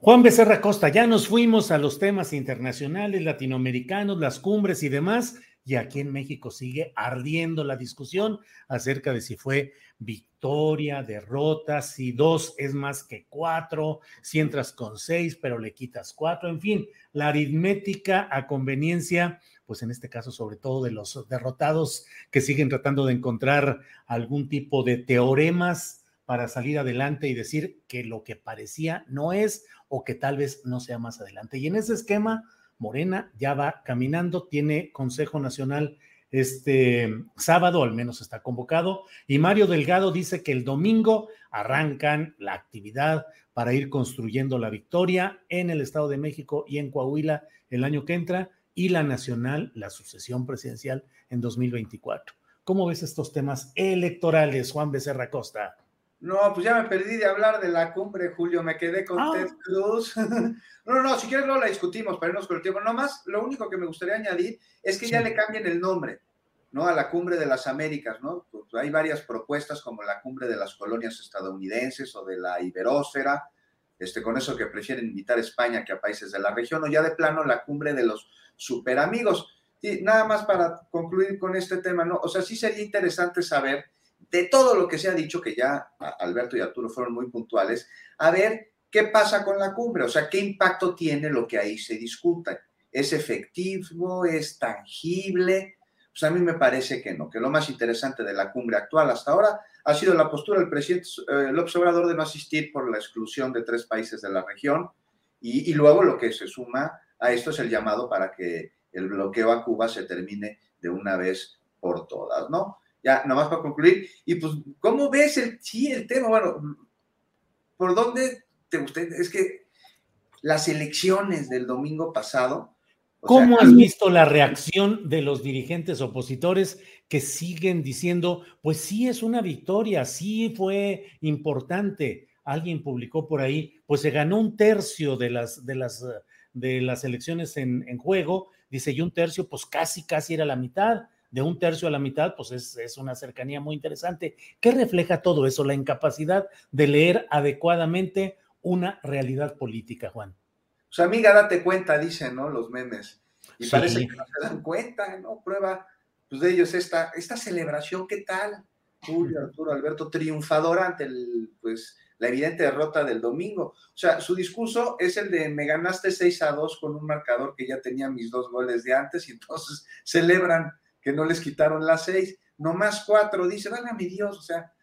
Juan Becerra Costa, ya nos fuimos a los temas internacionales, latinoamericanos, las cumbres y demás, y aquí en México sigue ardiendo la discusión acerca de si fue victoria, derrota, si dos es más que cuatro, si entras con seis, pero le quitas cuatro, en fin, la aritmética a conveniencia, pues en este caso sobre todo de los derrotados que siguen tratando de encontrar algún tipo de teoremas para salir adelante y decir que lo que parecía no es o que tal vez no sea más adelante. Y en ese esquema, Morena ya va caminando, tiene Consejo Nacional este sábado, al menos está convocado, y Mario Delgado dice que el domingo arrancan la actividad para ir construyendo la victoria en el Estado de México y en Coahuila el año que entra y la nacional, la sucesión presidencial en 2024. ¿Cómo ves estos temas electorales, Juan Becerra Costa? No, pues ya me perdí de hablar de la cumbre, Julio, me quedé con Ah. Ted Cruz. no, no, si quieres no la discutimos, para irnos con el tiempo. Nomás, lo único que me gustaría añadir es que ya le cambien el nombre, ¿no? A la cumbre de las Américas, ¿no? Pues hay varias propuestas como la cumbre de las colonias estadounidenses o de la Iberósfera, este, con eso que prefieren invitar a España que a países de la región, o ya de plano la cumbre de los superamigos. Y nada más para concluir con este tema, ¿no? O sea, sí sería interesante saber de todo lo que se ha dicho, que ya Alberto y Arturo fueron muy puntuales, a ver qué pasa con la cumbre, o sea, qué impacto tiene lo que ahí se discuta. ¿Es efectivo? ¿Es tangible? Pues a mí me parece que no, que lo más interesante de la cumbre actual hasta ahora ha sido la postura del presidente eh, López Obrador de no asistir por la exclusión de tres países de la región y, y luego lo que se suma a esto es el llamado para que el bloqueo a Cuba se termine de una vez por todas, ¿no? Ya, nomás para concluir. Y pues, ¿cómo ves el, sí, el tema? Bueno, ¿por dónde te gusta? Es que las elecciones del domingo pasado. ¿Cómo sea, has visto la reacción de los dirigentes opositores que siguen diciendo, pues sí es una victoria, sí fue importante? Alguien publicó por ahí, pues se ganó un tercio de las, de las, de las elecciones en, en juego, dice, y un tercio, pues casi, casi era la mitad. De un tercio a la mitad, pues es, es una cercanía muy interesante. ¿Qué refleja todo eso? La incapacidad de leer adecuadamente una realidad política, Juan. Pues amiga, date cuenta, dicen, ¿no? Los memes. Y Sí. parece que no se dan cuenta, ¿no? Prueba pues, de ellos esta, esta celebración, ¿qué tal? Julio, Arturo, Alberto, triunfador ante el, pues, la evidente derrota del domingo. O sea, su discurso es el de me ganaste 6 a 2 con un marcador que ya tenía mis dos goles de antes y entonces celebran que no les quitaron las 6, no más 4, dice, válgame Dios, o sea,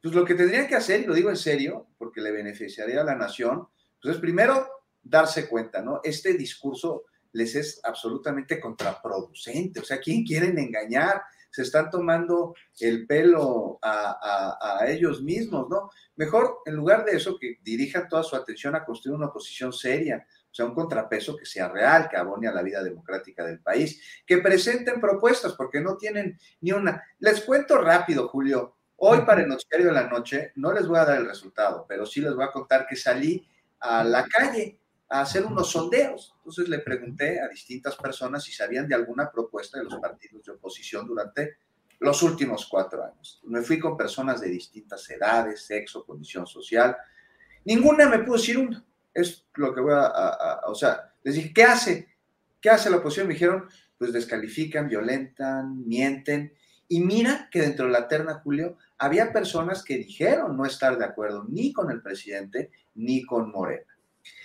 pues lo que tendrían que hacer, y lo digo en serio, porque le beneficiaría a la nación, pues es primero darse cuenta, ¿no? Este discurso les es absolutamente contraproducente, o sea, ¿quién quieren engañar? Se están tomando el pelo a, a, ellos mismos, ¿no? Mejor, en lugar de eso, que dirijan toda su atención a construir una oposición seria, sea, un contrapeso que sea real, que abone a la vida democrática del país, que presenten propuestas, porque no tienen ni una. Les cuento rápido, Julio. Hoy para el noticiario de la noche no les voy a dar el resultado, pero sí les voy a contar que salí a la calle a hacer unos sondeos. Entonces le pregunté a distintas personas si sabían de alguna propuesta de los partidos de oposición durante los últimos cuatro años. Me fui con personas de distintas edades, sexo, condición social. Ninguna me pudo decir una. Es lo que voy a, o sea, les ¿qué hace? ¿Qué hace la oposición? Me dijeron, pues descalifican, violentan, mienten. Y mira que dentro de la terna, Julio, había personas que dijeron no estar de acuerdo ni con el presidente ni con Morena.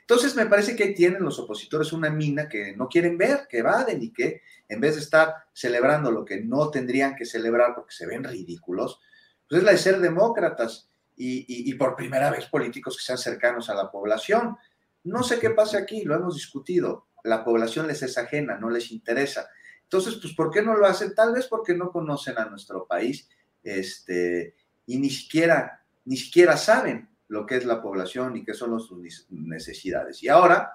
Entonces me parece que ahí tienen los opositores una mina que no quieren ver, que evaden y que en vez de estar celebrando lo que no tendrían que celebrar porque se ven ridículos, pues es la de ser demócratas y, por primera vez políticos que sean cercanos a la población. No sé qué pasa aquí, lo hemos discutido. La población les es ajena, no les interesa. Entonces, pues, ¿por qué no lo hacen? Tal vez porque no conocen a nuestro país este, y ni siquiera, ni siquiera saben lo que es la población y qué son sus necesidades. Y ahora,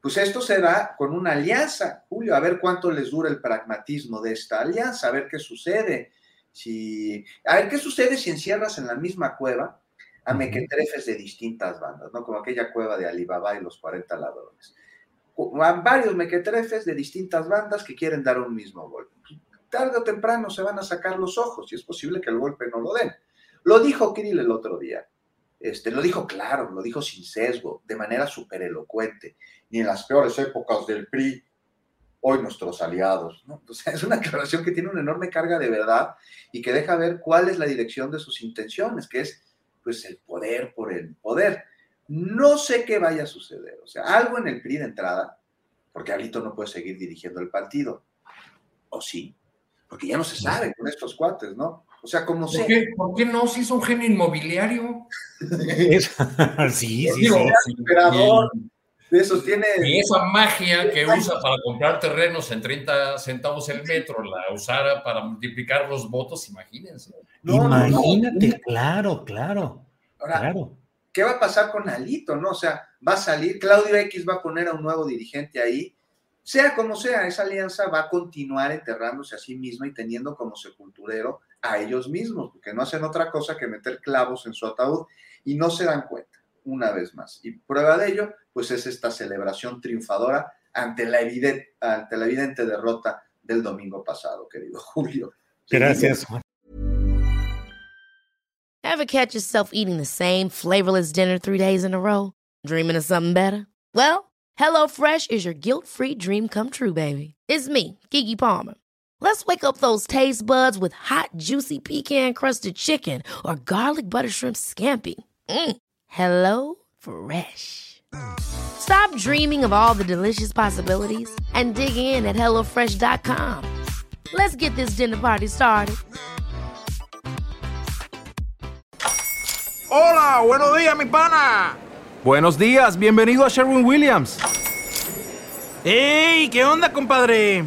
pues esto será con una alianza, Julio, a ver cuánto les dura el pragmatismo de esta alianza, a ver qué sucede. Si, a ver qué sucede si encierras en la misma cueva a mequetrefes de distintas bandas, ¿no? Como aquella cueva de Alibaba y los 40 ladrones. Varios mequetrefes de distintas bandas que quieren dar un mismo golpe. Tarde o temprano se van a sacar los ojos y es posible que el golpe no lo den. Lo dijo Kirill el otro día. Este, lo dijo claro, lo dijo sin sesgo, de manera súper elocuente. Ni en las peores épocas del PRI, hoy nuestros aliados. ¿no? es una aclaración que tiene una enorme carga de verdad y que deja ver cuál es la dirección de sus intenciones, que es pues el poder por el poder. No sé qué vaya a suceder. O sea, algo en el PRI de entrada, porque Alito no puede seguir dirigiendo el partido. ¿O sí? Porque ya no se sabe con estos cuates, ¿no? O sea, como ¿Por Qué, ¿Por qué no? Si es un genio inmobiliario. sí, sí, sí. De esos tiene. Y esa magia que usa para comprar terrenos en 30 centavos el metro, la usara para multiplicar los votos, imagínense. Imagínate, claro, claro. Ahora, claro. ¿qué va a pasar con Alito? ¿No? O sea, va a salir, Claudio X va a poner a un nuevo dirigente ahí sea como sea, esa alianza va a continuar enterrándose a sí misma y teniendo como sepulturero a ellos mismos, porque no hacen otra cosa que meter clavos en su ataúd y no se dan cuenta, una vez más. Y prueba de ello, pues es esta celebración triunfadora ante la evidente, ante la evidente derrota del domingo pasado, querido Julio. Gracias, Juan. Ever catch yourself eating the same flavorless dinner three days in a row? Dreaming of something better? Well, HelloFresh is your guilt-free dream come true, baby. It's me, Kiki Palmer. Let's wake up those taste buds with hot, juicy pecan-crusted chicken or garlic butter shrimp scampi. Mm. Hello Fresh. Stop dreaming of all the delicious possibilities and dig in at HelloFresh.com. Let's get this dinner party started. Hola, buenos días, mi pana. Buenos días, bienvenido a Sherwin Williams. ¡Ey! ¿Qué onda, compadre?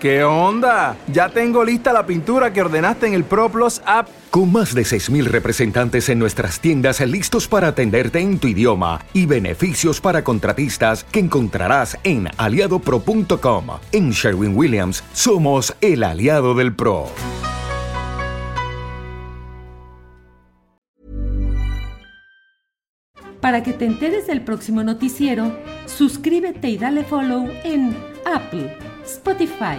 ¿Qué onda? Ya tengo lista la pintura que ordenaste en el ProPlus app. Con más de 6.000 representantes en nuestras tiendas listos para atenderte en tu idioma y beneficios para contratistas que encontrarás en aliadopro.com. En Sherwin Williams somos el aliado del PRO. Para que te enteres del próximo noticiero, suscríbete y dale follow en Apple, Spotify,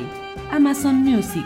Amazon Music,